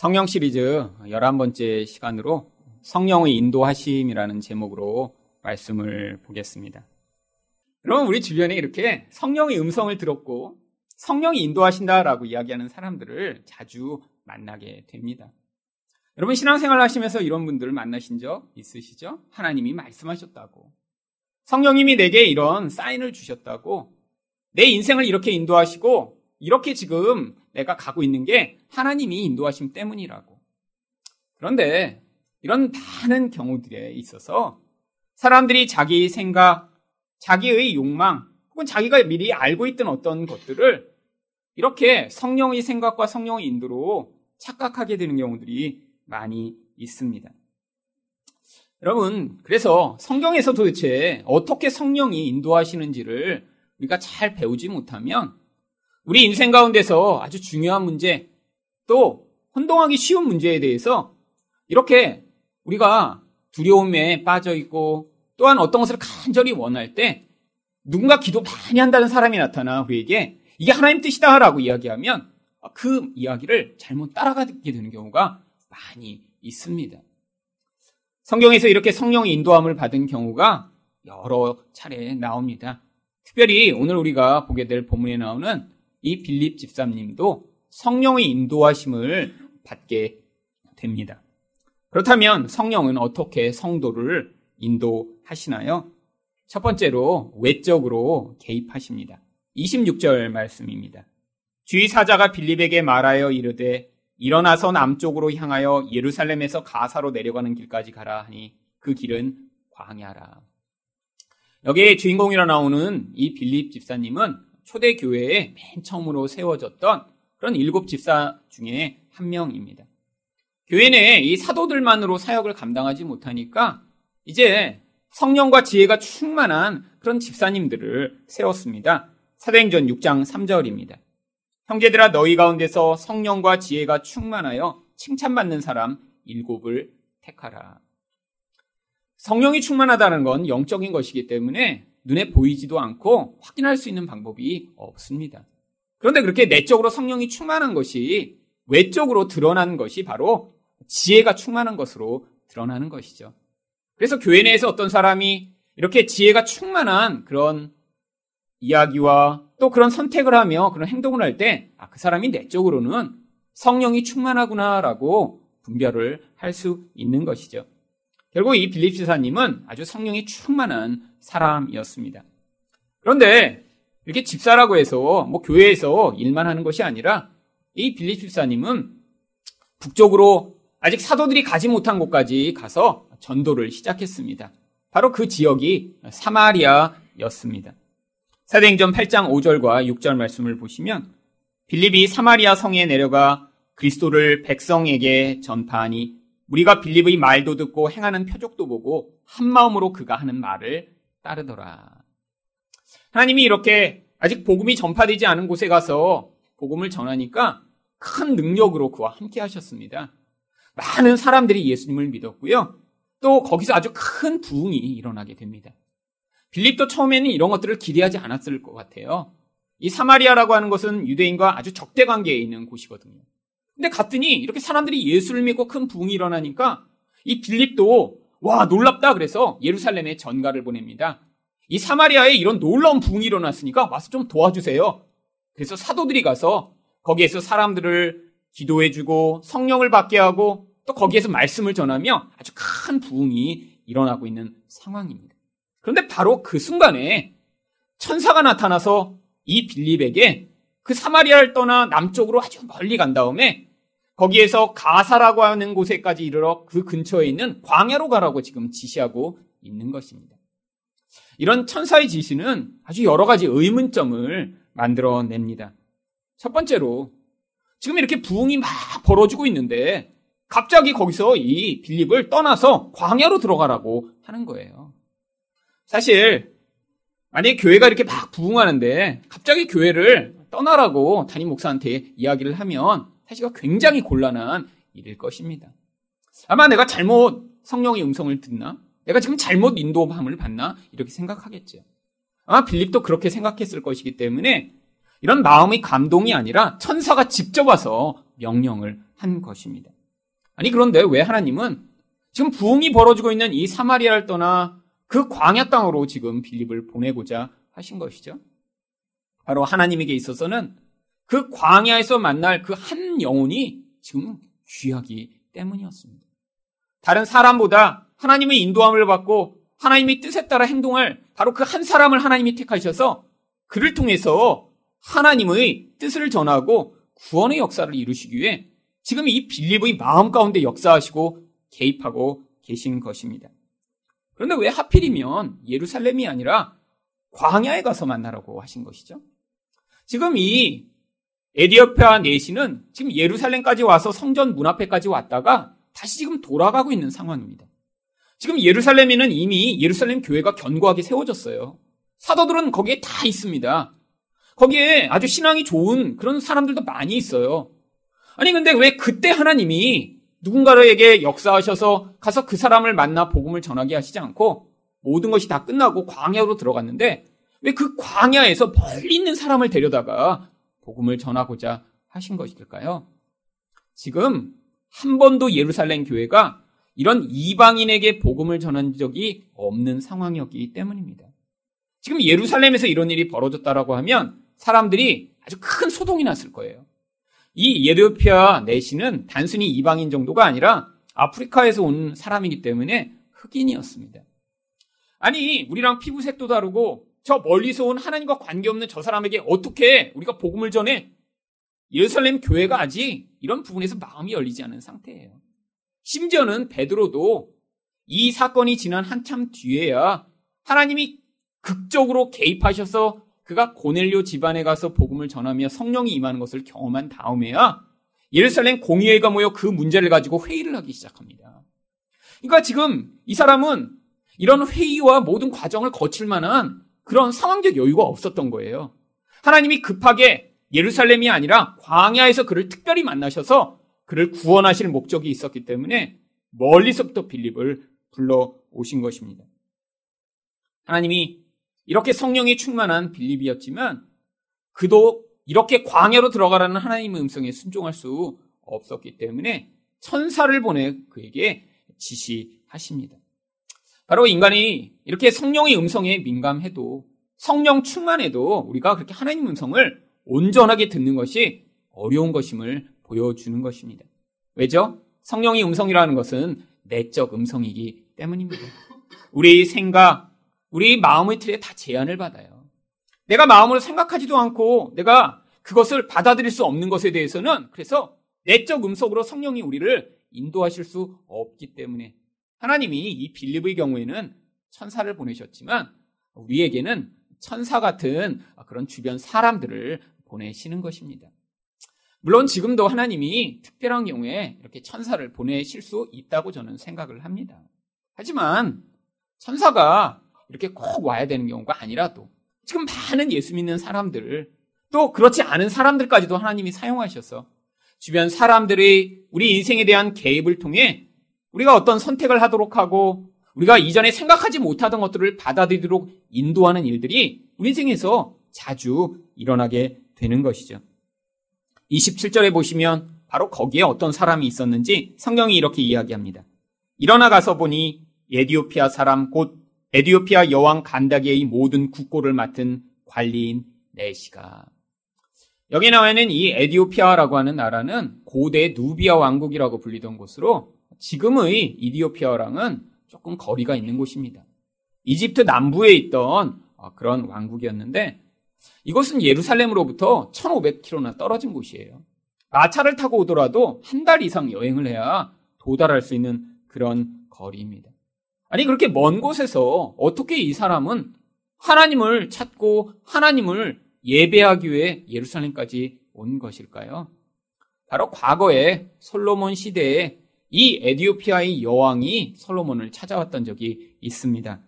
성령 시리즈 11번째 시간으로 성령의 인도하심이라는 제목으로 말씀을 보겠습니다. 여러분, 우리 주변에 이렇게 성령의 음성을 들었고 성령이 인도하신다라고 이야기하는 사람들을 자주 만나게 됩니다. 여러분, 신앙생활 하시면서 이런 분들을 만나신 적 있으시죠? 하나님이 말씀하셨다고. 성령님이 내게 이런 사인을 주셨다고. 내 인생을 이렇게 인도하시고 이렇게 지금 내가 가고 있는 게 하나님이 인도하심 때문이라고. 그런데 이런 많은 경우들에 있어서 사람들이 자기 생각, 자기의 욕망, 혹은 자기가 미리 알고 있던 어떤 것들을 이렇게 성령의 생각과 성령의 인도로 착각하게 되는 경우들이 많이 있습니다. 여러분, 그래서 성경에서 도대체 어떻게 성령이 인도하시는지를 우리가 잘 배우지 못하면 우리 인생 가운데서 아주 중요한 문제, 또 혼동하기 쉬운 문제에 대해서 이렇게 우리가 두려움에 빠져 있고 또한 어떤 것을 간절히 원할 때 누군가 기도 많이 한다는 사람이 나타나 우리에게 이게 하나님 뜻이다라고 이야기하면 그 이야기를 잘못 따라가게 되는 경우가 많이 있습니다. 성경에서 이렇게 성령의 인도함을 받은 경우가 여러 차례 나옵니다. 특별히 오늘 우리가 보게 될 본문에 나오는 이 빌립 집사님도 성령의 인도하심을 받게 됩니다. 그렇다면 성령은 어떻게 성도를 인도하시나요? 첫 번째로 외적으로 개입하십니다. 26절 말씀입니다. 주의 사자가 빌립에게 말하여 이르되 일어나서 남쪽으로 향하여 예루살렘에서 가사로 내려가는 길까지 가라 하니 그 길은 광야라. 여기에 주인공이라 나오는 이 빌립 집사님은 초대 교회에 맨 처음으로 세워졌던 그런 일곱 집사 중에 한 명입니다. 교회 내에 이 사도들만으로 사역을 감당하지 못하니까 이제 성령과 지혜가 충만한 그런 집사님들을 세웠습니다. 사도행전 6장 3절입니다. 형제들아 너희 가운데서 성령과 지혜가 충만하여 칭찬받는 사람 일곱을 택하라. 성령이 충만하다는 건 영적인 것이기 때문에 눈에 보이지도 않고 확인할 수 있는 방법이 없습니다. 그런데 그렇게 내적으로 성령이 충만한 것이 외적으로 드러나는 것이 바로 지혜가 충만한 것으로 드러나는 것이죠. 그래서 교회 내에서 어떤 사람이 이렇게 지혜가 충만한 그런 이야기와 또 그런 선택을 하며 그런 행동을 할 때, 아, 그 사람이 내적으로는 성령이 충만하구나라고 분별을 할 수 있는 것이죠. 결국 이 빌립 지사님은 아주 성령이 충만한 사람이었습니다. 그런데 이렇게 집사라고 해서 뭐 교회에서 일만 하는 것이 아니라 이 빌립 집사님은 북쪽으로 아직 사도들이 가지 못한 곳까지 가서 전도를 시작했습니다. 바로 그 지역이 사마리아였습니다. 사도행전 8장 5절과 6절 말씀을 보시면 빌립이 사마리아 성에 내려가 그리스도를 백성에게 전파하니 우리가 빌립의 말도 듣고 행하는 표적도 보고 한 마음으로 그가 하는 말을 따르더라. 하나님이 이렇게 아직 복음이 전파되지 않은 곳에 가서 복음을 전하니까 큰 능력으로 그와 함께 하셨습니다. 많은 사람들이 예수님을 믿었고요. 또 거기서 아주 큰 부흥이 일어나게 됩니다. 빌립도 처음에는 이런 것들을 기대하지 않았을 것 같아요. 이 사마리아라고 하는 것은 유대인과 아주 적대 관계에 있는 곳이거든요. 근데 갔더니 이렇게 사람들이 예수를 믿고 큰 부흥이 일어나니까 이 빌립도 와 놀랍다 그래서 예루살렘에 전가를 보냅니다. 이 사마리아에 이런 놀라운 부흥이 일어났으니까 와서 좀 도와주세요. 그래서 사도들이 가서 거기에서 사람들을 기도해주고 성령을 받게 하고 또 거기에서 말씀을 전하며 아주 큰 부흥이 일어나고 있는 상황입니다. 그런데 바로 그 순간에 천사가 나타나서 이 빌립에게 그 사마리아를 떠나 남쪽으로 아주 멀리 간 다음에 거기에서 가사라고 하는 곳에까지 이르러 그 근처에 있는 광야로 가라고 지금 지시하고 있는 것입니다. 이런 천사의 지시는 아주 여러 가지 의문점을 만들어냅니다. 첫 번째로 지금 이렇게 부흥이 막 벌어지고 있는데 갑자기 거기서 이 빌립을 떠나서 광야로 들어가라고 하는 거예요. 사실 만약에 교회가 이렇게 막 부흥하는데 갑자기 교회를 떠나라고 담임 목사한테 이야기를 하면 사실 굉장히 곤란한 일일 것입니다. 아마 내가 잘못 성령의 음성을 듣나? 내가 지금 잘못 인도함을 받나? 이렇게 생각하겠죠. 아마 빌립도 그렇게 생각했을 것이기 때문에 이런 마음의 감동이 아니라 천사가 직접 와서 명령을 한 것입니다. 아니 그런데 왜 하나님은 지금 부흥이 벌어지고 있는 이 사마리아를 떠나 그 광야 땅으로 지금 빌립을 보내고자 하신 것이죠? 바로 하나님에게 있어서는 그 광야에서 만날 그 한 영혼이 지금 귀하기 때문이었습니다. 다른 사람보다 하나님의 인도함을 받고 하나님의 뜻에 따라 행동할 바로 그 한 사람을 하나님이 택하셔서 그를 통해서 하나님의 뜻을 전하고 구원의 역사를 이루시기 위해 지금 이 빌립의 마음 가운데 역사하시고 개입하고 계신 것입니다. 그런데 왜 하필이면 예루살렘이 아니라 광야에 가서 만나라고 하신 것이죠? 지금 이 에디오피아 내시는 지금 예루살렘까지 와서 성전 문 앞에까지 왔다가 다시 지금 돌아가고 있는 상황입니다. 지금 예루살렘에는 이미 예루살렘 교회가 견고하게 세워졌어요. 사도들은 거기에 다 있습니다. 거기에 아주 신앙이 좋은 그런 사람들도 많이 있어요. 아니, 근데 왜 그때 하나님이 누군가에게 역사하셔서 가서 그 사람을 만나 복음을 전하게 하시지 않고 모든 것이 다 끝나고 광야로 들어갔는데 왜 그 광야에서 멀리 있는 사람을 데려다가 복음을 전하고자 하신 것일까요? 지금 한 번도 예루살렘 교회가 이런 이방인에게 복음을 전한 적이 없는 상황이었기 때문입니다. 지금 예루살렘에서 이런 일이 벌어졌다라고 하면 사람들이 아주 큰 소동이 났을 거예요. 이 예르피아 내시는 단순히 이방인 정도가 아니라 아프리카에서 온 사람이기 때문에 흑인이었습니다. 아니, 우리랑 피부색도 다르고 저 멀리서 온 하나님과 관계없는 저 사람에게 어떻게 우리가 복음을 전해? 예루살렘 교회가 아직 이런 부분에서 마음이 열리지 않은 상태예요. 심지어는 베드로도 이 사건이 지난 한참 뒤에야 하나님이 극적으로 개입하셔서 그가 고넬료 집안에 가서 복음을 전하며 성령이 임하는 것을 경험한 다음에야 예루살렘 공의회가 모여 그 문제를 가지고 회의를 하기 시작합니다. 그러니까 지금 이 사람은 이런 회의와 모든 과정을 거칠 만한 그런 상황적 여유가 없었던 거예요. 하나님이 급하게 예루살렘이 아니라 광야에서 그를 특별히 만나셔서 그를 구원하실 목적이 있었기 때문에 멀리서부터 빌립을 불러 오신 것입니다. 하나님이 이렇게 성령이 충만한 빌립이었지만 그도 이렇게 광야로 들어가라는 하나님의 음성에 순종할 수 없었기 때문에 천사를 보내 그에게 지시하십니다. 바로 인간이 이렇게 성령의 음성에 민감해도 성령 충만해도 우리가 그렇게 하나님 음성을 온전하게 듣는 것이 어려운 것임을 보여주는 것입니다. 왜죠? 성령의 음성이라는 것은 내적 음성이기 때문입니다. 우리 생각, 우리 마음의 틀에 다 제한을 받아요. 내가 마음으로 생각하지도 않고 내가 그것을 받아들일 수 없는 것에 대해서는 그래서 내적 음성으로 성령이 우리를 인도하실 수 없기 때문에 하나님이 이 빌립의 경우에는 천사를 보내셨지만 우리에게는 천사 같은 그런 주변 사람들을 보내시는 것입니다. 물론 지금도 하나님이 특별한 경우에 이렇게 천사를 보내실 수 있다고 저는 생각을 합니다. 하지만 천사가 이렇게 꼭 와야 되는 경우가 아니라도 지금 많은 예수 믿는 사람들 또 그렇지 않은 사람들까지도 하나님이 사용하셔서 주변 사람들의 우리 인생에 대한 개입을 통해 우리가 어떤 선택을 하도록 하고 우리가 이전에 생각하지 못하던 것들을 받아들이도록 인도하는 일들이 우리 인생에서 자주 일어나게 되는 것이죠. 27절에 보시면 바로 거기에 어떤 사람이 있었는지 성경이 이렇게 이야기합니다. 일어나 가서 보니 에디오피아 사람 곧 에디오피아 여왕 간다게의 모든 국고를 맡은 관리인 네시가 여기 나와 있는 이 에디오피아라고 하는 나라는 고대 누비아 왕국이라고 불리던 곳으로 지금의 이디오피아랑은 조금 거리가 있는 곳입니다. 이집트 남부에 있던 어, 그런 왕국이었는데 이것은 예루살렘으로부터 1500km나 떨어진 곳이에요. 마차를 타고 오더라도 한 달 이상 여행을 해야 도달할 수 있는 그런 거리입니다. 아니, 그렇게 먼 곳에서 어떻게 이 사람은 하나님을 찾고 하나님을 예배하기 위해 예루살렘까지 온 것일까요? 바로 과거에 솔로몬 시대에 이 에디오피아의 여왕이 솔로몬을 찾아왔던 적이 있습니다.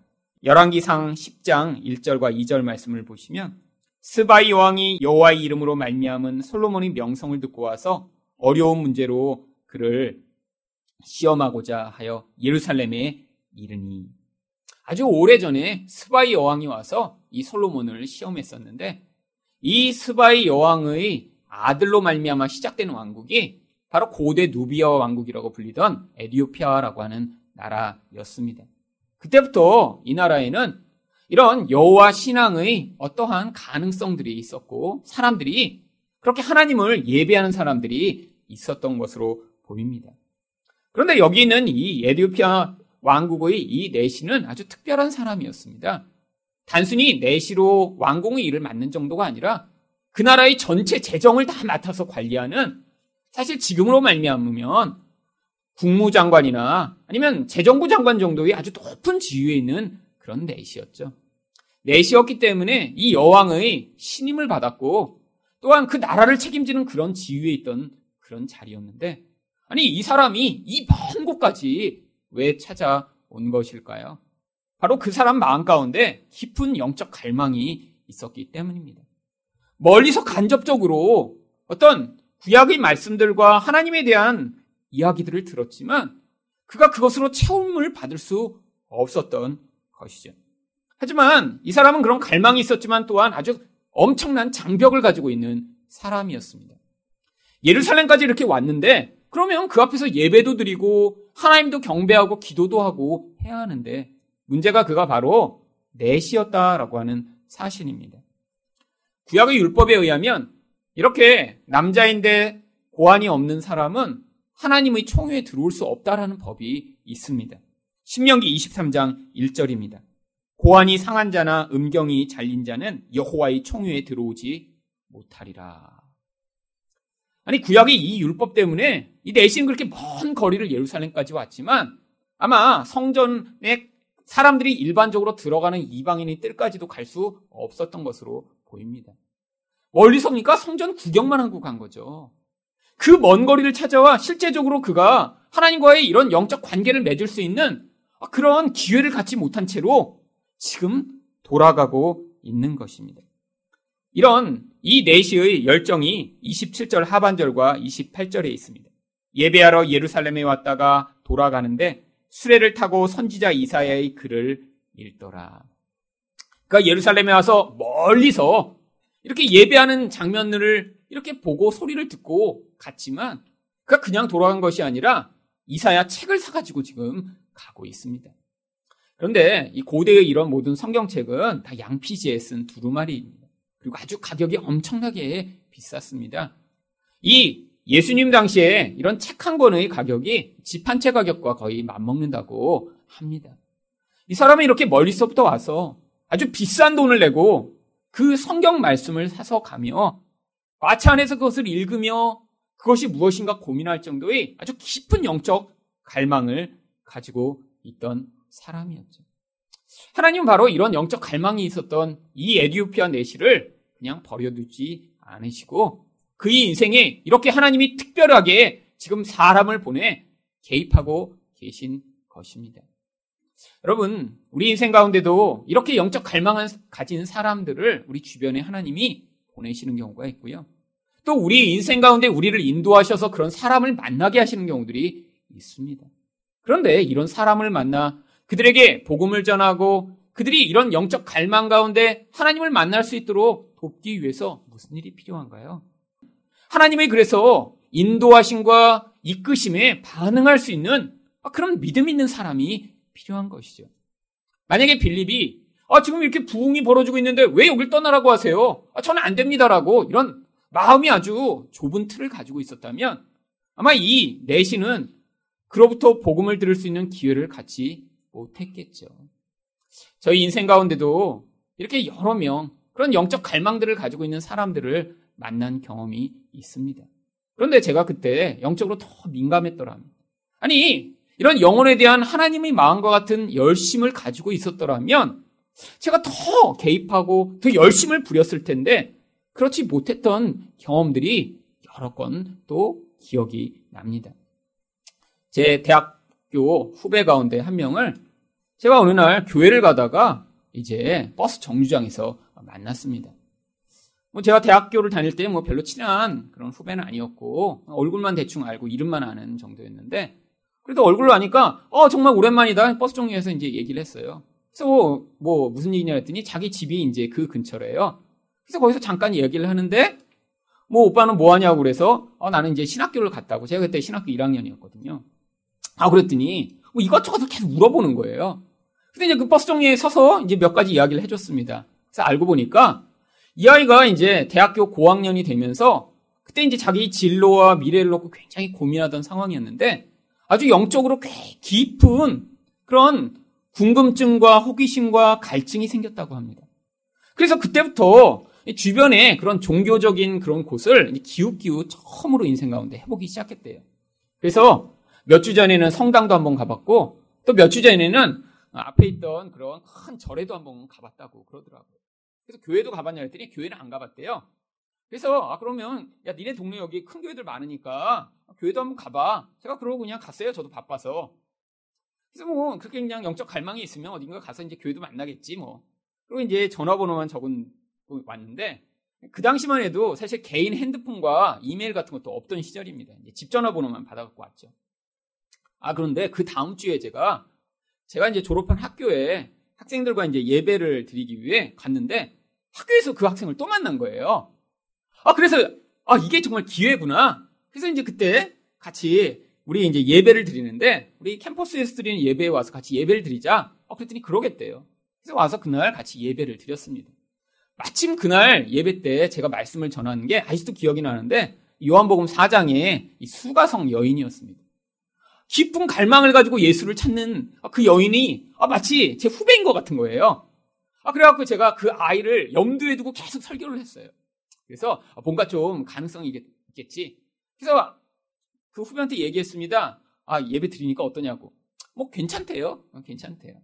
열왕기상 10장 1절과 2절 말씀을 보시면 스바이 여왕이 여호와의 이름으로 말미암은 솔로몬의 명성을 듣고 와서 어려운 문제로 그를 시험하고자 하여 예루살렘에 이르니 아주 오래전에 스바의 여왕이 와서 이 솔로몬을 시험했었는데 이 스바의 여왕의 아들로 말미암아 시작되는 왕국이 바로 고대 누비아 왕국이라고 불리던 에디오피아라고 하는 나라였습니다. 그때부터 이 나라에는 이런 여호와 신앙의 어떠한 가능성들이 있었고 사람들이 그렇게 하나님을 예배하는 사람들이 있었던 것으로 보입니다. 그런데 여기 있는 이 에디오피아 왕국의 이 내시는 아주 특별한 사람이었습니다. 단순히 내시로 왕궁의 일을 맡는 정도가 아니라 그 나라의 전체 재정을 다 맡아서 관리하는 사실 지금으로 말미암으면 국무장관이나 아니면 재정부 장관 정도의 아주 높은 지위에 있는 그런 내시였죠. 내시였기 때문에 이 여왕의 신임을 받았고 또한 그 나라를 책임지는 그런 지위에 있던 그런 자리였는데 아니 이 사람이 이 먼 곳까지 왜 찾아온 것일까요? 바로 그 사람 마음 가운데 깊은 영적 갈망이 있었기 때문입니다. 멀리서 간접적으로 어떤 구약의 말씀들과 하나님에 대한 이야기들을 들었지만 그가 그것으로 체험을 받을 수 없었던 것이죠. 하지만 이 사람은 그런 갈망이 있었지만 또한 아주 엄청난 장벽을 가지고 있는 사람이었습니다. 예루살렘까지 이렇게 왔는데 그러면 그 앞에서 예배도 드리고 하나님도 경배하고 기도도 하고 해야 하는데 문제가 그가 바로 내시였다라고 하는 사실입니다. 구약의 율법에 의하면 이렇게 남자인데 고안이 없는 사람은 하나님의 총회에 들어올 수 없다라는 법이 있습니다. 신명기 23장 1절입니다. 고안이 상한 자나 음경이 잘린 자는 여호와의 총회에 들어오지 못하리라. 아니 구약의 이 율법 때문에 이 내시는 그렇게 먼 거리를 예루살렘까지 왔지만 아마 성전에 사람들이 일반적으로 들어가는 이방인의 뜰까지도 갈 수 없었던 것으로 보입니다. 멀리서니까 성전 구경만 하고 간 거죠. 그 먼 거리를 찾아와 실제적으로 그가 하나님과의 이런 영적 관계를 맺을 수 있는 그런 기회를 갖지 못한 채로 지금 돌아가고 있는 것입니다. 이런 이 내시의 열정이 27절 하반절과 28절에 있습니다. 예배하러 예루살렘에 왔다가 돌아가는데 수레를 타고 선지자 이사야의 글을 읽더라. 그러니까 예루살렘에 와서 멀리서 이렇게 예배하는 장면들을 이렇게 보고 소리를 듣고 갔지만 그가 그냥 돌아간 것이 아니라 이사야 책을 사가지고 지금 가고 있습니다. 그런데 이 고대의 이런 모든 성경책은 다 양피지에 쓴 두루마리입니다. 그리고 아주 가격이 엄청나게 비쌌습니다. 이 예수님 당시에 이런 책 한 권의 가격이 집 한 채 가격과 거의 맞먹는다고 합니다. 이 사람은 이렇게 멀리서부터 와서 아주 비싼 돈을 내고 그 성경 말씀을 사서 가며 마차 안에서 그것을 읽으며 그것이 무엇인가 고민할 정도의 아주 깊은 영적 갈망을 가지고 있던 사람이었죠. 하나님은 바로 이런 영적 갈망이 있었던 이 에디오피아 내시를 그냥 버려두지 않으시고 그의 인생에 이렇게 하나님이 특별하게 지금 사람을 보내 개입하고 계신 것입니다. 여러분, 우리 인생 가운데도 이렇게 영적 갈망을 가진 사람들을 우리 주변에 하나님이 보내시는 경우가 있고요. 또 우리 인생 가운데 우리를 인도하셔서 그런 사람을 만나게 하시는 경우들이 있습니다. 그런데 이런 사람을 만나 그들에게 복음을 전하고 그들이 이런 영적 갈망 가운데 하나님을 만날 수 있도록 돕기 위해서 무슨 일이 필요한가요? 하나님의 그래서 인도하심과 이끄심에 반응할 수 있는 그런 믿음 있는 사람이 필요한 것이죠. 만약에 빌립이 아, 지금 이렇게 부흥이 벌어지고 있는데 왜 여길 떠나라고 하세요? 아, 저는 안 됩니다라고 이런 마음이 아주 좁은 틀을 가지고 있었다면 아마 이 내신은 그로부터 복음을 들을 수 있는 기회를 갖지 못했겠죠. 저희 인생 가운데도 이렇게 여러 명 그런 영적 갈망들을 가지고 있는 사람들을 만난 경험이 있습니다. 그런데 제가 그때 영적으로 더 민감했더라면 아니 이런 영혼에 대한 하나님의 마음과 같은 열심을 가지고 있었더라면 제가 더 개입하고 더 열심을 부렸을 텐데 그렇지 못했던 경험들이 여러 건 또 기억이 납니다. 제 대학교 후배 가운데 한 명을 제가 어느 날 교회를 가다가 이제 버스 정류장에서 만났습니다. 뭐 제가 대학교를 다닐 때 뭐 별로 친한 그런 후배는 아니었고 얼굴만 대충 알고 이름만 아는 정도였는데 그래도 얼굴로 아니까 어 정말 오랜만이다 버스 정류에서 이제 얘기를 했어요. 그래서 뭐, 뭐 무슨 일이냐 했더니 자기 집이 이제 그 근처래요. 그래서 거기서 잠깐 얘기를 하는데 뭐 오빠는 뭐 하냐고 그래서 어, 나는 이제 신학교를 갔다고. 제가 그때 신학교 1학년이었거든요. 아 그랬더니 뭐 이것저것 계속 물어보는 거예요. 근데 이제 그 버스 정류에 서서 이제 몇 가지 이야기를 해줬습니다. 그래서 알고 보니까 이 아이가 이제 대학교 고학년이 되면서 그때 이제 자기 진로와 미래를 놓고 굉장히 고민하던 상황이었는데 아주 영적으로 꽤 깊은 그런 궁금증과 호기심과 갈증이 생겼다고 합니다. 그래서 그때부터 주변에 그런 종교적인 그런 곳을 기웃기웃 처음으로 인생 가운데 해보기 시작했대요. 그래서 몇 주 전에는 성당도 한번 가봤고 또 몇 주 전에는 앞에 있던 그런 큰 절에도 한번 가봤다고 그러더라고요. 그래서 교회도 가봤냐 했더니 교회는 안 가봤대요. 그래서 아 그러면 야 니네 동네 여기 큰 교회들 많으니까 교회도 한번 가봐. 제가 그러고 그냥 갔어요. 저도 바빠서. 그래서 뭐 그렇게 그냥 영적 갈망이 있으면 어딘가 가서 이제 교회도 만나겠지 뭐. 그리고 이제 전화번호만 적은 왔는데 그 당시만 해도 사실 개인 핸드폰과 이메일 같은 것도 없던 시절입니다. 이제 집 전화번호만 받아갖고 왔죠. 아 그런데 그 다음 주에 제가 제가 이제 졸업한 학교에 학생들과 이제 예배를 드리기 위해 갔는데 학교에서 그 학생을 또 만난 거예요. 아 그래서 아 이게 정말 기회구나. 그래서 이제 그때 같이 우리 이제 예배를 드리는데 우리 캠퍼스에서 드리는 예배에 와서 같이 예배를 드리자. 어 그랬더니 그러겠대요. 그래서 와서 그날 같이 예배를 드렸습니다. 마침 그날 예배 때 제가 말씀을 전하는 게 아직도 기억이 나는데 요한복음 4장의 이 수가성 여인이었습니다. 깊은 갈망을 가지고 예수를 찾는 그 여인이 마치 제 후배인 것 같은 거예요. 아, 그래갖고 제가 그 아이를 염두에 두고 계속 설교를 했어요. 그래서 뭔가 좀 가능성이 있겠지. 그래서 그 후배한테 얘기했습니다. 아, 예배 드리니까 어떠냐고. 뭐 괜찮대요. 어, 괜찮대요.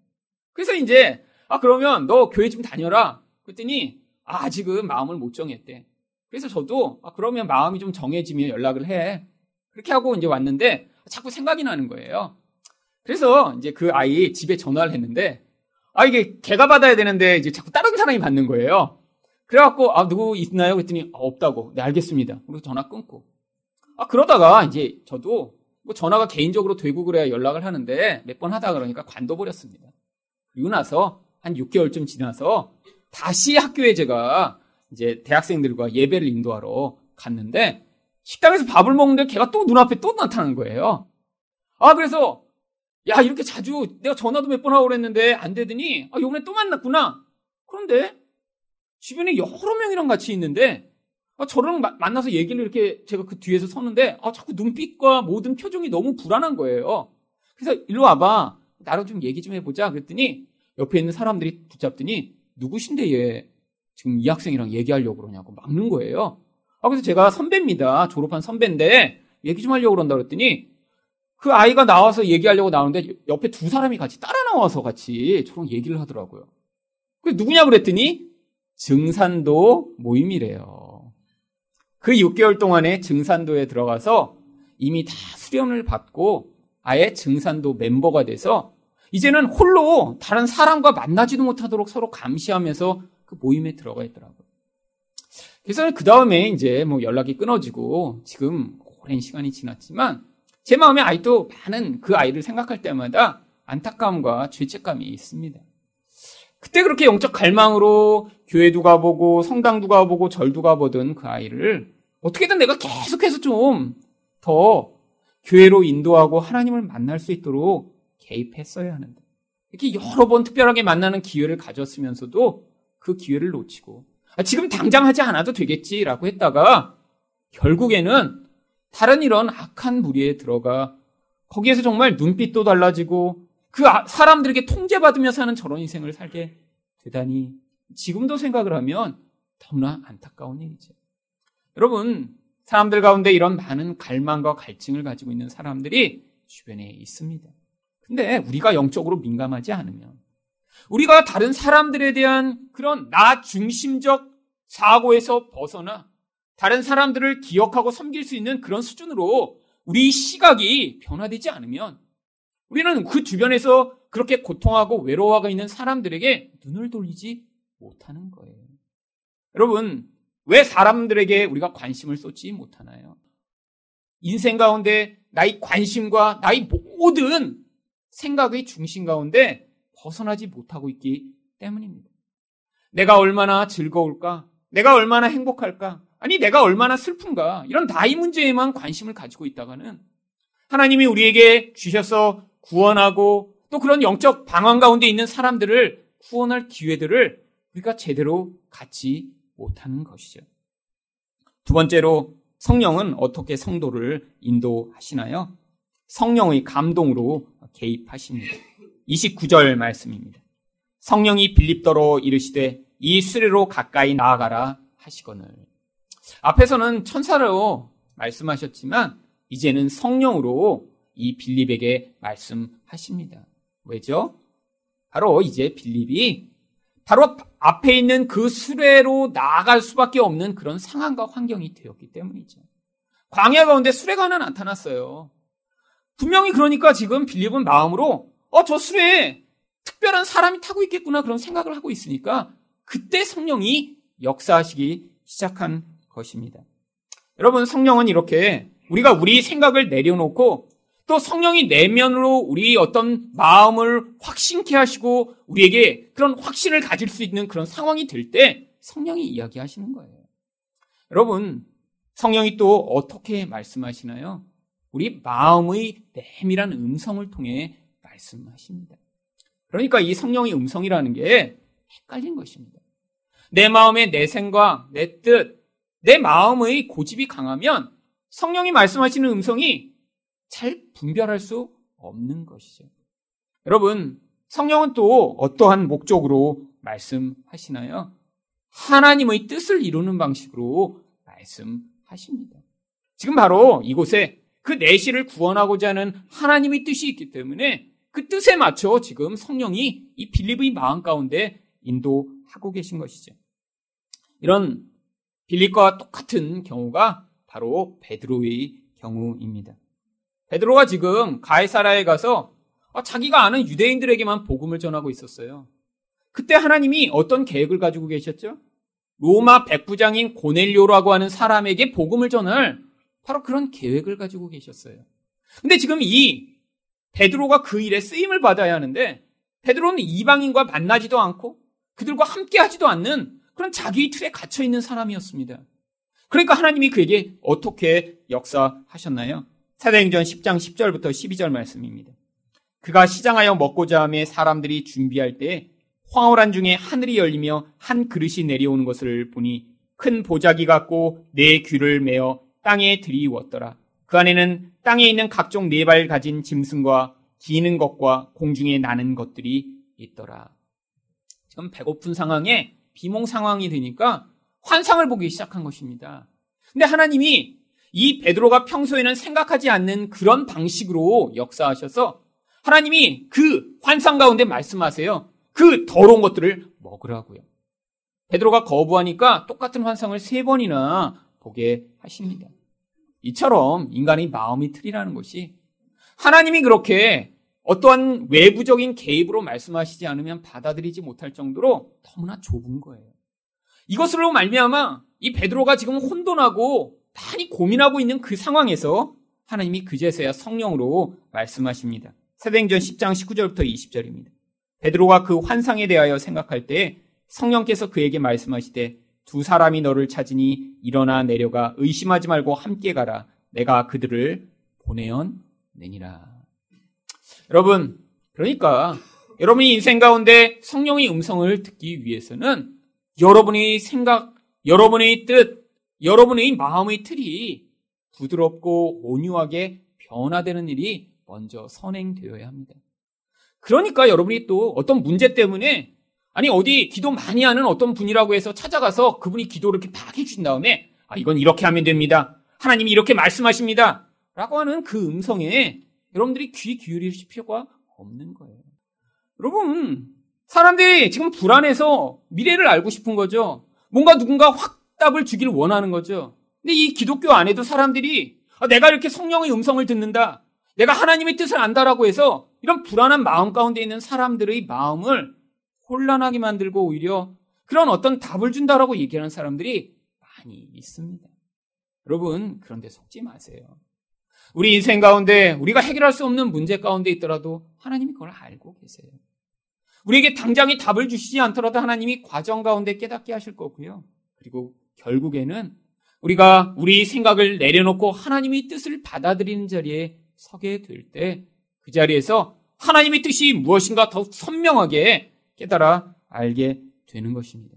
그래서 이제 아, 그러면 너 교회 좀 다녀라. 그랬더니 아, 아직은 마음을 못 정했대. 그래서 저도 아, 그러면 마음이 좀 정해지면 연락을 해. 그렇게 하고 이제 왔는데 자꾸 생각이 나는 거예요. 그래서 이제 그 아이 집에 전화를 했는데 아 이게 걔가 받아야 되는데 이제 자꾸 다른 사람이 받는 거예요. 그래갖고 아 누구 있나요? 그랬더니 아, 없다고. 네 알겠습니다. 그리고 전화 끊고. 아 그러다가 이제 저도 뭐 전화가 개인적으로 되고 그래야 연락을 하는데 몇 번 하다 그러니까 관둬버렸습니다. 그리고 나서 한 6개월쯤 지나서 다시 학교에 제가 이제 대학생들과 예배를 인도하러 갔는데 식당에서 밥을 먹는데 걔가 또 눈앞에 또 나타나는 거예요. 아, 그래서, 야, 이렇게 자주 내가 전화도 몇 번 하고 그랬는데 안 되더니, 아, 요번에 또 만났구나. 그런데 주변에 여러 명이랑 같이 있는데, 아, 저랑 마, 만나서 얘기를 이렇게 제가 그 뒤에서 서는데, 아, 자꾸 눈빛과 모든 표정이 너무 불안한 거예요. 그래서 일로 와봐. 나랑 좀 얘기 좀 해보자. 그랬더니 옆에 있는 사람들이 붙잡더니 누구신데 얘 지금 이 학생이랑 얘기하려고 그러냐고 막는 거예요. 아, 그래서 제가 선배입니다. 졸업한 선배인데 얘기 좀 하려고 그런다 그랬더니 그 아이가 나와서 얘기하려고 나오는데 옆에 두 사람이 같이 따라 나와서 같이 저랑 얘기를 하더라고요. 그 누구냐 그랬더니 증산도 모임이래요. 그 6개월 동안에 증산도에 들어가서 이미 다 수련을 받고 아예 증산도 멤버가 돼서 이제는 홀로 다른 사람과 만나지도 못하도록 서로 감시하면서 그 모임에 들어가 있더라고요. 그래서 그 다음에 이제 뭐 연락이 끊어지고 지금 오랜 시간이 지났지만 제 마음에 아직도 많은 그 아이를 생각할 때마다 안타까움과 죄책감이 있습니다. 그때 그렇게 영적 갈망으로 교회도 가보고 성당도 가보고 절도 가보던 그 아이를 어떻게든 내가 계속해서 좀 더 교회로 인도하고 하나님을 만날 수 있도록 개입했어야 하는데. 이렇게 여러 번 특별하게 만나는 기회를 가졌으면서도 그 기회를 놓치고 아, 지금 당장 하지 않아도 되겠지라고 했다가 결국에는 다른 이런 악한 무리에 들어가 거기에서 정말 눈빛도 달라지고 그 아, 사람들에게 통제받으며 사는 저런 인생을 살게 되다니 지금도 생각을 하면 너무나 안타까운 일이죠. 여러분, 사람들 가운데 이런 많은 갈망과 갈증을 가지고 있는 사람들이 주변에 있습니다. 근데 우리가 영적으로 민감하지 않으면 우리가 다른 사람들에 대한 그런 나 중심적 사고에서 벗어나 다른 사람들을 기억하고 섬길 수 있는 그런 수준으로 우리 시각이 변화되지 않으면 우리는 그 주변에서 그렇게 고통하고 외로워하고 있는 사람들에게 눈을 돌리지 못하는 거예요. 여러분, 왜 사람들에게 우리가 관심을 쏟지 못하나요? 인생 가운데 나의 관심과 나의 모든 생각의 중심 가운데 벗어나지 못하고 있기 때문입니다. 내가 얼마나 즐거울까? 내가 얼마나 행복할까? 아니, 내가 얼마나 슬픈가. 이런 나이 문제에만 관심을 가지고 있다가는 하나님이 우리에게 주셔서 구원하고 또 그런 영적 방황 가운데 있는 사람들을 구원할 기회들을 우리가 제대로 갖지 못하는 것이죠. 두 번째로 성령은 어떻게 성도를 인도하시나요? 성령의 감동으로 개입하십니다. 29절 말씀입니다. 성령이 빌립더로 이르시되 이 수레로 가까이 나아가라 하시거늘. 앞에서는 천사로 말씀하셨지만 이제는 성령으로 이 빌립에게 말씀하십니다. 왜죠? 바로 이제 빌립이 바로 앞에 있는 그 수레로 나아갈 수밖에 없는 그런 상황과 환경이 되었기 때문이죠. 광야 가운데 수레가 하나 나타났어요. 분명히 그러니까 지금 빌립은 마음으로 어, 저 수레에 특별한 사람이 타고 있겠구나 그런 생각을 하고 있으니까 그때 성령이 역사하시기 시작한 것입니다. 여러분, 성령은 이렇게 우리가 우리 생각을 내려놓고 또 성령이 내면으로 우리 어떤 마음을 확신케 하시고 우리에게 그런 확신을 가질 수 있는 그런 상황이 될 때 성령이 이야기하시는 거예요. 여러분, 성령이 또 어떻게 말씀하시나요? 우리 마음의 내밀한 음성을 통해 말씀하십니다. 그러니까 이 성령의 음성이라는 게 헷갈린 것입니다. 내 마음의 내 생각, 내 뜻, 내 마음의 고집이 강하면 성령이 말씀하시는 음성이 잘 분별할 수 없는 것이죠. 여러분, 성령은 또 어떠한 목적으로 말씀하시나요? 하나님의 뜻을 이루는 방식으로 말씀하십니다. 지금 바로 이곳에 그 내시를 구원하고자 하는 하나님의 뜻이 있기 때문에 그 뜻에 맞춰 지금 성령이 이 빌립의 마음 가운데 인도하고 계신 것이죠. 이런 빌립과 똑같은 경우가 바로 베드로의 경우입니다. 베드로가 지금 가이사라에 가서 자기가 아는 유대인들에게만 복음을 전하고 있었어요. 그때 하나님이 어떤 계획을 가지고 계셨죠? 로마 백부장인 고넬료라고 하는 사람에게 복음을 전할 바로 그런 계획을 가지고 계셨어요. 근데 지금 이 베드로가 그 일에 쓰임을 받아야 하는데 베드로는 이방인과 만나지도 않고 그들과 함께 하지도 않는 그런 자기의 틀에 갇혀 있는 사람이었습니다. 그러니까 하나님이 그에게 어떻게 역사하셨나요? 사도행전 10장 10절부터 12절 말씀입니다. 그가 시장하여 먹고자 함에 사람들이 준비할 때 황홀한 중에 하늘이 열리며 한 그릇이 내려오는 것을 보니 큰 보자기 같고 네 귀를 메어 땅에 들이웠더라. 그 안에는 땅에 있는 각종 네 발 가진 짐승과 기는 것과 공중에 나는 것들이 있더라. 지금 배고픈 상황에 비몽 상황이 되니까 환상을 보기 시작한 것입니다. 근데 하나님이 이 베드로가 평소에는 생각하지 않는 그런 방식으로 역사하셔서 하나님이 그 환상 가운데 말씀하세요. 그 더러운 것들을 먹으라고요. 베드로가 거부하니까 똑같은 환상을 세 번이나 보게 하십니다. 이처럼 인간의 마음이 틀이라는 것이 하나님이 그렇게 어떠한 외부적인 개입으로 말씀하시지 않으면 받아들이지 못할 정도로 너무나 좁은 거예요. 이것으로 말미암아 이 베드로가 지금 혼돈하고 많이 고민하고 있는 그 상황에서 하나님이 그제서야 성령으로 말씀하십니다. 사도행전 10장 19절부터 20절입니다. 베드로가 그 환상에 대하여 생각할 때 성령께서 그에게 말씀하시되 두 사람이 너를 찾으니 일어나 내려가 의심하지 말고 함께 가라. 내가 그들을 보내었느니라. 여러분, 그러니까 여러분이 인생 가운데 성령의 음성을 듣기 위해서는 여러분의 생각, 여러분의 뜻, 여러분의 마음의 틀이 부드럽고 온유하게 변화되는 일이 먼저 선행되어야 합니다. 그러니까 여러분이 또 어떤 문제 때문에 아니 어디 기도 많이 하는 어떤 분이라고 해서 찾아가서 그분이 기도를 이렇게 막 해주신 다음에 아 이건 이렇게 하면 됩니다. 하나님이 이렇게 말씀하십니다. 라고 하는 그 음성에 여러분들이 귀 기울이실 필요가 없는 거예요. 여러분 사람들이 지금 불안해서 미래를 알고 싶은 거죠. 뭔가 누군가 확 답을 주기를 원하는 거죠. 근데 이 기독교 안에도 사람들이 아, 내가 이렇게 성령의 음성을 듣는다. 내가 하나님의 뜻을 안다라고 해서 이런 불안한 마음 가운데 있는 사람들의 마음을 혼란하게 만들고 오히려 그런 어떤 답을 준다라고 얘기하는 사람들이 많이 있습니다. 여러분, 그런데 속지 마세요. 우리 인생 가운데 우리가 해결할 수 없는 문제 가운데 있더라도 하나님이 그걸 알고 계세요. 우리에게 당장에 답을 주시지 않더라도 하나님이 과정 가운데 깨닫게 하실 거고요. 그리고 결국에는 우리가 우리 생각을 내려놓고 하나님의 뜻을 받아들이는 자리에 서게 될 때 그 자리에서 하나님의 뜻이 무엇인가 더 선명하게 깨달아 알게 되는 것입니다.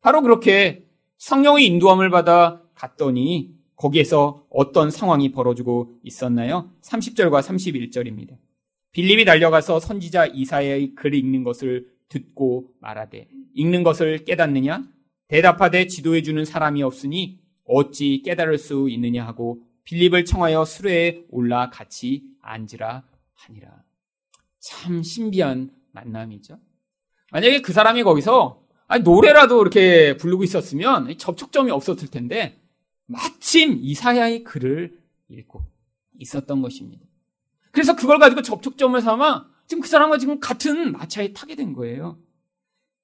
바로 그렇게 성령의 인도함을 받아 갔더니 거기에서 어떤 상황이 벌어지고 있었나요? 30절과 31절입니다. 빌립이 달려가서 선지자 이사야의 글을 읽는 것을 듣고 말하되 읽는 것을 깨닫느냐? 대답하되 지도해 주는 사람이 없으니 어찌 깨달을 수 있느냐 하고 빌립을 청하여 수레에 올라 같이 앉으라 하니라. 참 신비한 만남이죠. 만약에 그 사람이 거기서 아니, 노래라도 이렇게 부르고 있었으면 접촉점이 없었을 텐데 마침 이사야의 글을 읽고 있었던 것입니다. 그래서 그걸 가지고 접촉점을 삼아 지금 그 사람과 지금 같은 마차에 타게 된 거예요.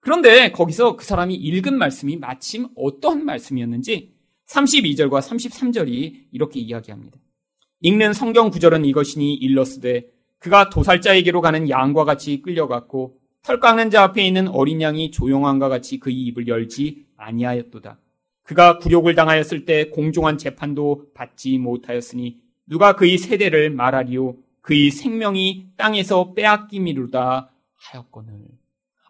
그런데 거기서 그 사람이 읽은 말씀이 마침 어떠한 말씀이었는지 32절과 33절이 이렇게 이야기합니다. 읽는 성경 구절은 이것이니 일러스되 그가 도살자에게로 가는 양과 같이 끌려갔고 털 깎는 자 앞에 있는 어린 양이 조용함과 같이 그의 입을 열지 아니하였도다. 그가 굴욕을 당하였을 때 공정한 재판도 받지 못하였으니 누가 그의 세대를 말하리요 그의 생명이 땅에서 빼앗김이로다 하였거늘.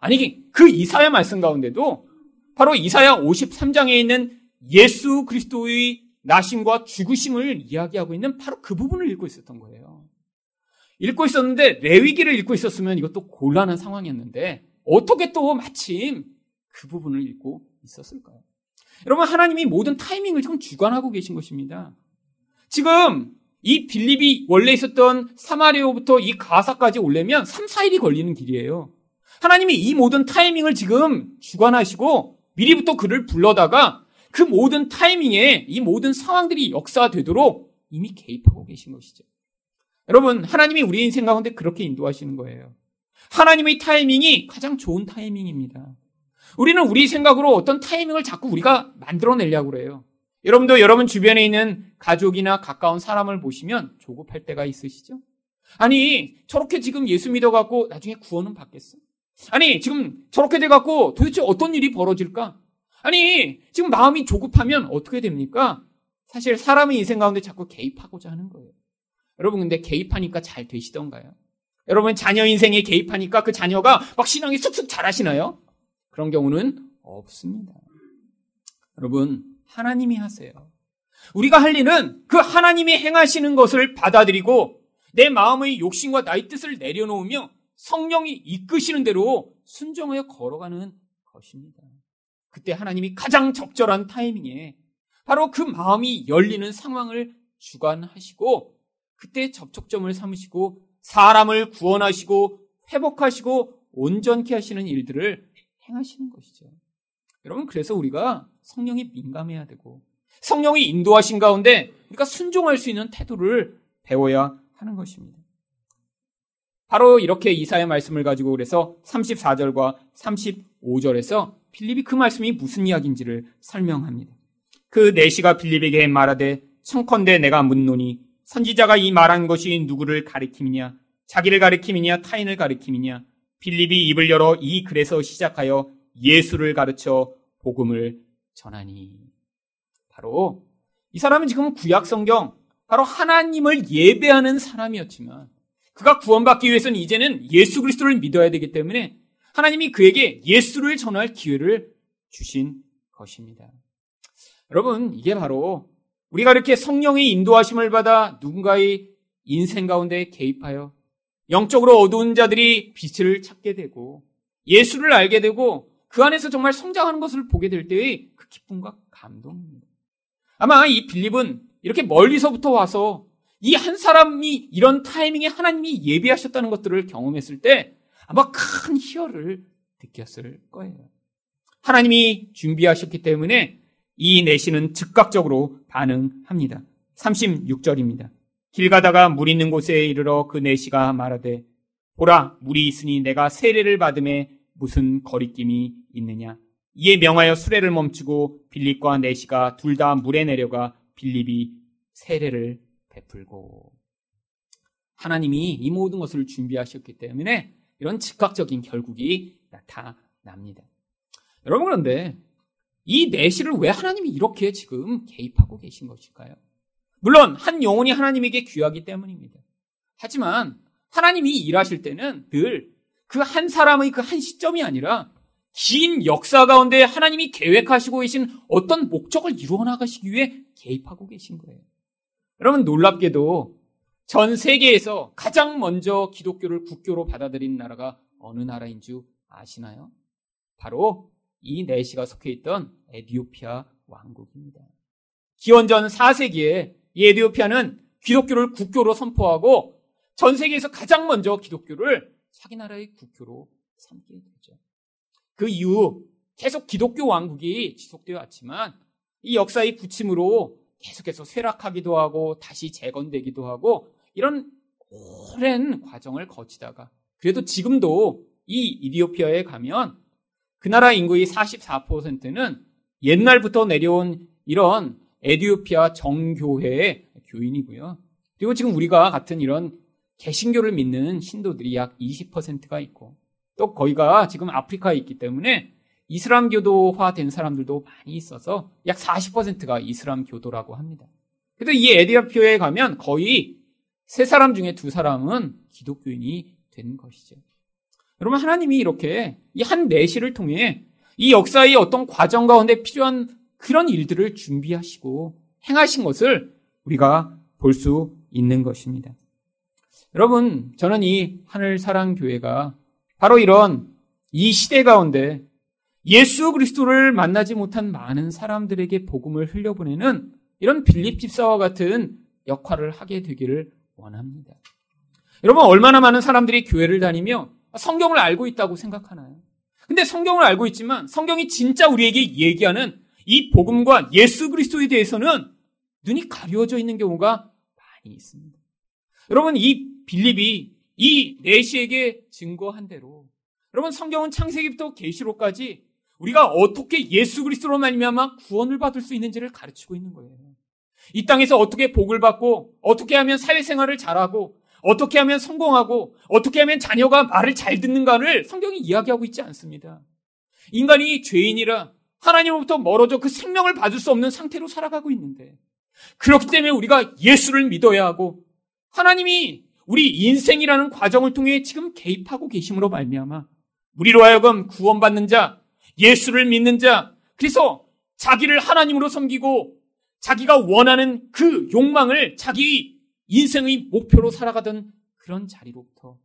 아니 그 이사야 말씀 가운데도 바로 이사야 53장에 있는 예수 그리스도의 나심과 죽으심을 이야기하고 있는 바로 그 부분을 읽고 있었던 거예요. 읽고 있었는데 레위기를 읽고 있었으면 이것도 곤란한 상황이었는데 어떻게 또 마침 그 부분을 읽고 있었을까요? 여러분 하나님이 모든 타이밍을 지금 주관하고 계신 것입니다. 지금 이 빌립이 원래 있었던 사마리오부터 이 가사까지 오려면 3, 4일이 걸리는 길이에요. 하나님이 이 모든 타이밍을 지금 주관하시고 미리부터 그를 불러다가 그 모든 타이밍에 이 모든 상황들이 역사되도록 이미 개입하고 계신 것이죠. 여러분, 하나님이 우리 인생 가운데 그렇게 인도하시는 거예요. 하나님의 타이밍이 가장 좋은 타이밍입니다. 우리는 우리 생각으로 어떤 타이밍을 자꾸 우리가 만들어내려고 그래요. 여러분도 여러분 주변에 있는 가족이나 가까운 사람을 보시면 조급할 때가 있으시죠? 아니, 저렇게 지금 예수 믿어갖고 나중에 구원은 받겠어? 아니, 지금 저렇게 돼갖고 도대체 어떤 일이 벌어질까? 아니, 지금 마음이 조급하면 어떻게 됩니까? 사실 사람의 인생 가운데 자꾸 개입하고자 하는 거예요. 여러분, 근데 개입하니까 잘 되시던가요? 여러분, 자녀 인생에 개입하니까 그 자녀가 막 신앙이 쑥쑥 잘하시나요? 그런 경우는 없습니다. 여러분, 하나님이 하세요. 우리가 할 일은 그 하나님이 행하시는 것을 받아들이고 내 마음의 욕심과 나의 뜻을 내려놓으며 성령이 이끄시는 대로 순종하여 걸어가는 것입니다. 그때 하나님이 가장 적절한 타이밍에 바로 그 마음이 열리는 상황을 주관하시고 그때 접촉점을 삼으시고 사람을 구원하시고 회복하시고 온전케 하시는 일들을 행하시는 것이죠. 여러분 그래서 우리가 성령이 민감해야 되고 성령이 인도하신 가운데 우리가 순종할 수 있는 태도를 배워야 하는 것입니다. 바로 이렇게 이사의 말씀을 가지고 그래서 34절과 35절에서 필립이 그 말씀이 무슨 이야기인지를 설명합니다. 그 내시가 필립에게 말하되 청컨대 내가 묻노니 선지자가 이 말한 것이 누구를 가리킴이냐? 자기를 가리킴이냐? 타인을 가리킴이냐? 필립이 입을 열어 이 글에서 시작하여 예수를 가르쳐 복음을 전하니. 바로 이 사람은 지금 구약 성경 바로 하나님을 예배하는 사람이었지만 그가 구원받기 위해서는 이제는 예수 그리스도를 믿어야 되기 때문에 하나님이 그에게 예수를 전할 기회를 주신 것입니다. 여러분, 이게 바로 우리가 이렇게 성령의 인도하심을 받아 누군가의 인생 가운데 개입하여 영적으로 어두운 자들이 빛을 찾게 되고 예수를 알게 되고 그 안에서 정말 성장하는 것을 보게 될 때의 그 기쁨과 감동입니다. 아마 이 빌립은 이렇게 멀리서부터 와서 이 한 사람이 이런 타이밍에 하나님이 예비하셨다는 것들을 경험했을 때 아마 큰 희열을 느꼈을 거예요. 하나님이 준비하셨기 때문에 이 내시는 즉각적으로 반응합니다. 36절입니다. 길 가다가 물 있는 곳에 이르러 그 내시가 말하되 보라 물이 있으니 내가 세례를 받음에 무슨 거리낌이 있느냐 이에 명하여 수레를 멈추고 빌립과 내시가 둘 다 물에 내려가 빌립이 세례를 베풀고 하나님이 이 모든 것을 준비하셨기 때문에 이런 즉각적인 결국이 나타납니다. 여러분 그런데 이 내실을 왜 하나님이 이렇게 지금 개입하고 계신 것일까요? 물론 한 영혼이 하나님에게 귀하기 때문입니다. 하지만 하나님이 일하실 때는 늘 그 한 사람의 그 한 시점이 아니라 긴 역사 가운데 하나님이 계획하시고 계신 어떤 목적을 이루어 나가시기 위해 개입하고 계신 거예요. 여러분 놀랍게도 전 세계에서 가장 먼저 기독교를 국교로 받아들인 나라가 어느 나라인 줄 아시나요? 바로 이 내시가 속해 있던 에디오피아 왕국입니다. 기원전 4세기에 이 에디오피아는 기독교를 국교로 선포하고 전 세계에서 가장 먼저 기독교를 자기 나라의 국교로 삼게 되죠. 그 이후 계속 기독교 왕국이 지속되어 왔지만 이 역사의 부침으로 계속해서 쇠락하기도 하고 다시 재건되기도 하고 이런 오랜 과정을 거치다가 그래도 지금도 이 이디오피아에 가면 그 나라 인구의 44%는 옛날부터 내려온 이런 에디오피아 정교회의 교인이고요. 그리고 지금 우리가 같은 이런 개신교를 믿는 신도들이 약 20%가 있고 또 거기가 지금 아프리카에 있기 때문에 이슬람교도화 된 사람들도 많이 있어서 약 40%가 이슬람교도라고 합니다. 그래도 이 에디오피아에 가면 거의 세 사람 중에 두 사람은 기독교인이 된 것이죠. 여러분 하나님이 이렇게 이 한 내시를 통해 이 역사의 어떤 과정 가운데 필요한 그런 일들을 준비하시고 행하신 것을 우리가 볼 수 있는 것입니다. 여러분, 저는 이 하늘 사랑 교회가 바로 이런 이 시대 가운데 예수 그리스도를 만나지 못한 많은 사람들에게 복음을 흘려보내는 이런 빌립 집사와 같은 역할을 하게 되기를 원합니다. 여러분, 얼마나 많은 사람들이 교회를 다니며 성경을 알고 있다고 생각하나요? 근데 성경을 알고 있지만 성경이 진짜 우리에게 얘기하는 이 복음과 예수 그리스도에 대해서는 눈이 가려져 있는 경우가 많이 있습니다. 여러분, 이 빌립이 이 내시에게 증거한 대로 여러분 성경은 창세기부터 계시록까지 우리가 어떻게 예수 그리스도로 말미암아 구원을 받을 수 있는지를 가르치고 있는 거예요. 이 땅에서 어떻게 복을 받고 어떻게 하면 사회생활을 잘하고 어떻게 하면 성공하고 어떻게 하면 자녀가 말을 잘 듣는가를 성경이 이야기하고 있지 않습니다. 인간이 죄인이라 하나님으로부터 멀어져 그 생명을 받을 수 없는 상태로 살아가고 있는데 그렇기 때문에 우리가 예수를 믿어야 하고 하나님이 우리 인생이라는 과정을 통해 지금 개입하고 계심으로 말미암아 우리로 하여금 구원받는 자, 예수를 믿는 자, 그래서 자기를 하나님으로 섬기고 자기가 원하는 그 욕망을 자기 인생의 목표로 살아가던 그런 자리로부터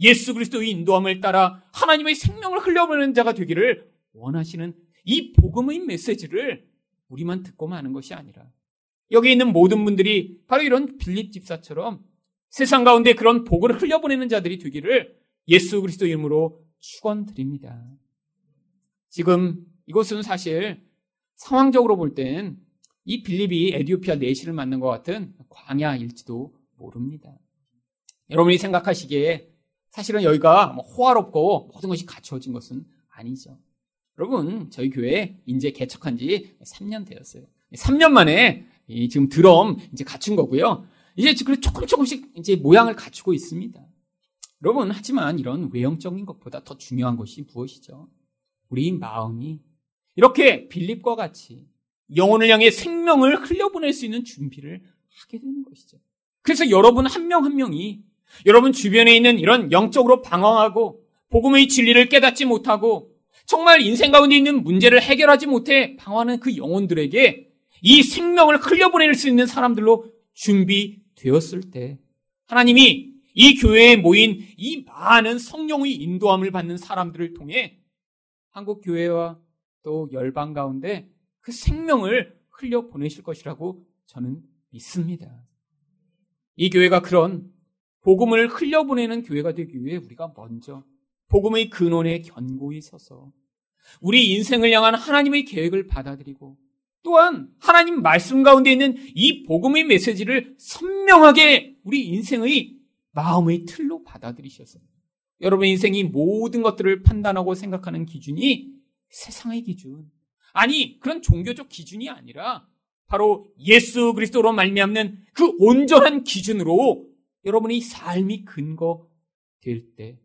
예수 그리스도의 인도함을 따라 하나님의 생명을 흘려보내는 자가 되기를 원하시는 이 복음의 메시지를 우리만 듣고 마는 것이 아니라 여기 있는 모든 분들이 바로 이런 빌립 집사처럼 세상 가운데 그런 복을 흘려보내는 자들이 되기를 예수 그리스도 이름으로 축원드립니다. 지금 이곳은 사실 상황적으로 볼 땐 이 빌립이 에디오피아 내시를 만난 것 같은 광야일지도 모릅니다. 여러분이 생각하시기에 사실은 여기가 뭐 호화롭고 모든 것이 갖추어진 것은 아니죠. 여러분, 저희 교회 이제 개척한 지 3년 되었어요. 3년 만에 지금 드럼 이제 갖춘 거고요. 이제 조금 조금씩 이제 모양을 갖추고 있습니다. 여러분, 하지만 이런 외형적인 것보다 더 중요한 것이 무엇이죠? 우리 마음이 이렇게 빌립과 같이 영혼을 향해 생명을 흘려보낼 수 있는 준비를 하게 되는 것이죠. 그래서 여러분 한 명한 한 명이 여러분 주변에 있는 이런 영적으로 방황하고 복음의 진리를 깨닫지 못하고 정말 인생 가운데 있는 문제를 해결하지 못해 방황하는 그 영혼들에게 이 생명을 흘려보낼 수 있는 사람들로 준비 되었을 때 하나님이 이 교회에 모인 이 많은 성령의 인도함을 받는 사람들을 통해 한국 교회와 또 열방 가운데 그 생명을 흘려 보내실 것이라고 저는 믿습니다. 이 교회가 그런 복음을 흘려 보내는 교회가 되기 위해 우리가 먼저 복음의 근원에 견고히 서서 우리 인생을 향한 하나님의 계획을 받아들이고 또한 하나님 말씀 가운데 있는 이 복음의 메시지를 선명하게 우리 인생의 마음의 틀로 받아들이셔서 여러분 인생이 모든 것들을 판단하고 생각하는 기준이 세상의 기준 아니 그런 종교적 기준이 아니라 바로 예수 그리스도로 말미암는 그 온전한 기준으로 여러분의 삶이 근거 될 때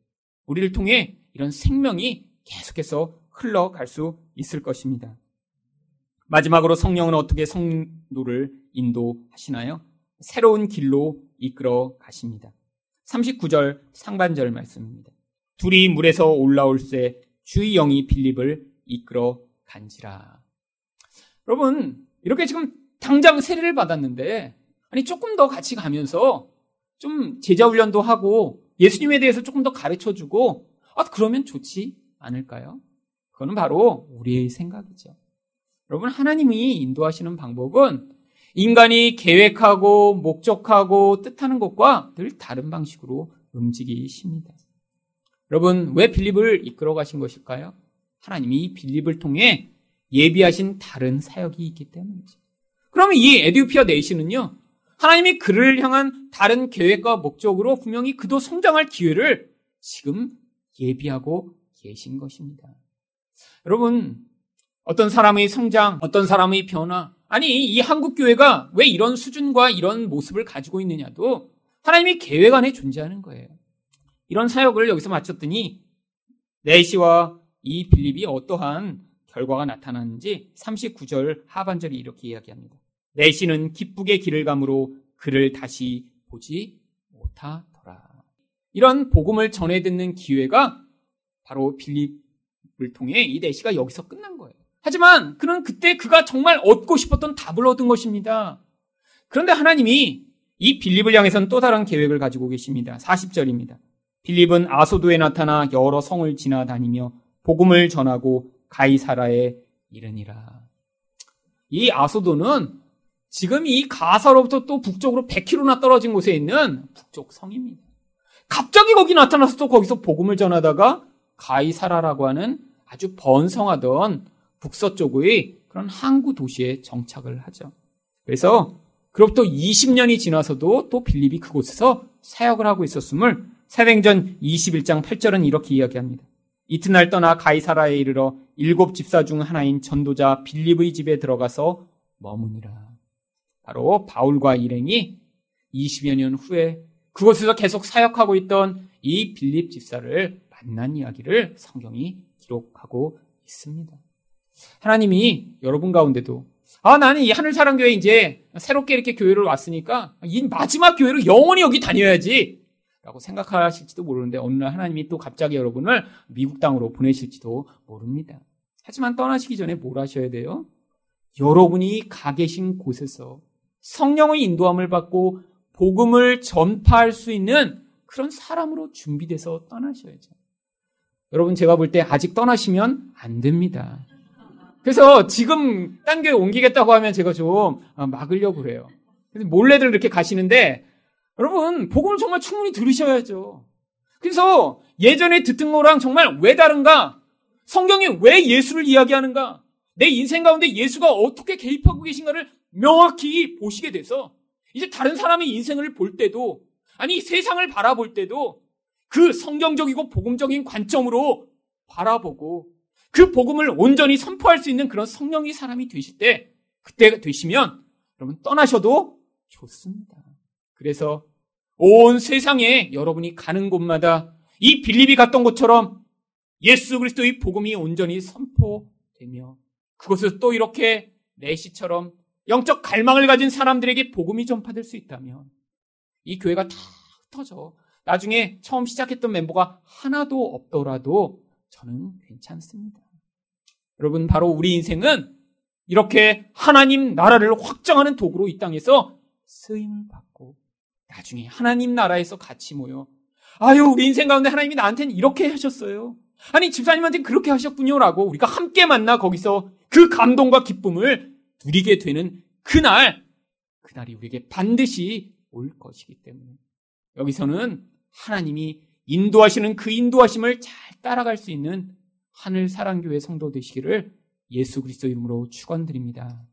우리를 통해 이런 생명이 계속해서 흘러갈 수 있을 것입니다. 마지막으로 성령은 어떻게 성도를 인도하시나요? 새로운 길로 이끌어 가십니다. 39절 상반절 말씀입니다. 둘이 물에서 올라올 새 주의 영이 빌립을 이끌어 간지라. 여러분, 이렇게 지금 당장 세례를 받았는데, 아니, 조금 더 같이 가면서 좀 제자 훈련도 하고 예수님에 대해서 조금 더 가르쳐 주고, 아, 그러면 좋지 않을까요? 그거는 바로 우리의 생각이죠. 여러분, 하나님이 인도하시는 방법은 인간이 계획하고 목적하고 뜻하는 것과 늘 다른 방식으로 움직이십니다. 여러분, 왜 빌립을 이끌어 가신 것일까요? 하나님이 빌립을 통해 예비하신 다른 사역이 있기 때문이죠. 그러면 이 에듀피아 네이시는요, 하나님이 그를 향한 다른 계획과 목적으로 분명히 그도 성장할 기회를 지금 예비하고 계신 것입니다. 여러분, 어떤 사람의 성장, 어떤 사람의 변화, 아니, 이 한국교회가 왜 이런 수준과 이런 모습을 가지고 있느냐도 하나님이 계획 안에 존재하는 거예요. 이런 사역을 여기서 마쳤더니 네시와 이 빌립이 어떠한 결과가 나타났는지 39절 하반절이 이렇게 이야기합니다. 네시는 기쁘게 길을 감으로 그를 다시 보지 못하더라. 이런 복음을 전해 듣는 기회가 바로 빌립을 통해 이 네시가 여기서 끝난 거예요. 하지만 그는 그때 그가 정말 얻고 싶었던 답을 얻은 것입니다. 그런데 하나님이 이 빌립을 향해서는 또 다른 계획을 가지고 계십니다. 40절입니다. 빌립은 아소도에 나타나 여러 성을 지나다니며 복음을 전하고 가이사라에 이르니라. 이 아소도는 지금 이 가사로부터 또 북쪽으로 100km나 떨어진 곳에 있는 북쪽 성입니다. 갑자기 거기 나타나서 또 거기서 복음을 전하다가 가이사라라고 하는 아주 번성하던 북서쪽의 그런 항구 도시에 정착을 하죠. 그래서 그로부터 20년이 지나서도 또 빌립이 그곳에서 사역을 하고 있었음을 사행전 21장 8절은 이렇게 이야기합니다. 이튿날 떠나 가이사라에 이르러 일곱 집사 중 하나인 전도자 빌립의 집에 들어가서 머무니라. 바로 바울과 일행이 20여 년 후에 그곳에서 계속 사역하고 있던 이 빌립 집사를 만난 이야기를 성경이 기록하고 있습니다. 하나님이 여러분 가운데도 아 나는 이 하늘 사랑 교회 이제 새롭게 이렇게 교회를 왔으니까 이 마지막 교회로 영원히 여기 다녀야지 라고 생각하실지도 모르는데 어느 날 하나님이 또 갑자기 여러분을 미국 땅으로 보내실지도 모릅니다. 하지만 떠나시기 전에 뭘 하셔야 돼요? 여러분이 가 계신 곳에서 성령의 인도함을 받고 복음을 전파할 수 있는 그런 사람으로 준비돼서 떠나셔야죠. 여러분 제가 볼 때 아직 떠나시면 안 됩니다. 그래서 지금 딴 교회 옮기겠다고 하면 제가 좀 막으려고 그래요. 그래서 몰래들 이렇게 가시는데 여러분, 복음을 정말 충분히 들으셔야죠. 그래서 예전에 듣던 거랑 정말 왜 다른가? 성경이 왜 예수를 이야기하는가? 내 인생 가운데 예수가 어떻게 개입하고 계신가를 명확히 보시게 돼서 이제 다른 사람의 인생을 볼 때도 아니 세상을 바라볼 때도 그 성경적이고 복음적인 관점으로 바라보고 그 복음을 온전히 선포할 수 있는 그런 성령의 사람이 되실 때 그때가 되시면 여러분 떠나셔도 좋습니다. 그래서 온 세상에 여러분이 가는 곳마다 이 빌립이 갔던 것처럼 예수 그리스도의 복음이 온전히 선포되며 그것을 또 이렇게 내시처럼 영적 갈망을 가진 사람들에게 복음이 전파될 수 있다면 이 교회가 다 흩어져 나중에 처음 시작했던 멤버가 하나도 없더라도 저는 괜찮습니다. 여러분 바로 우리 인생은 이렇게 하나님 나라를 확장하는 도구로 이 땅에서 쓰임을 받고 나중에 하나님 나라에서 같이 모여 아유 우리 인생 가운데 하나님이 나한테는 이렇게 하셨어요. 아니 집사님한테는 그렇게 하셨군요 라고 우리가 함께 만나 거기서 그 감동과 기쁨을 누리게 되는 그날 그날이 우리에게 반드시 올 것이기 때문에 여기서는 하나님이 인도하시는 그 인도하심을 잘 따라갈 수 있는 하늘 사랑교회 성도 되시기를 예수 그리스도 이름으로 축원드립니다.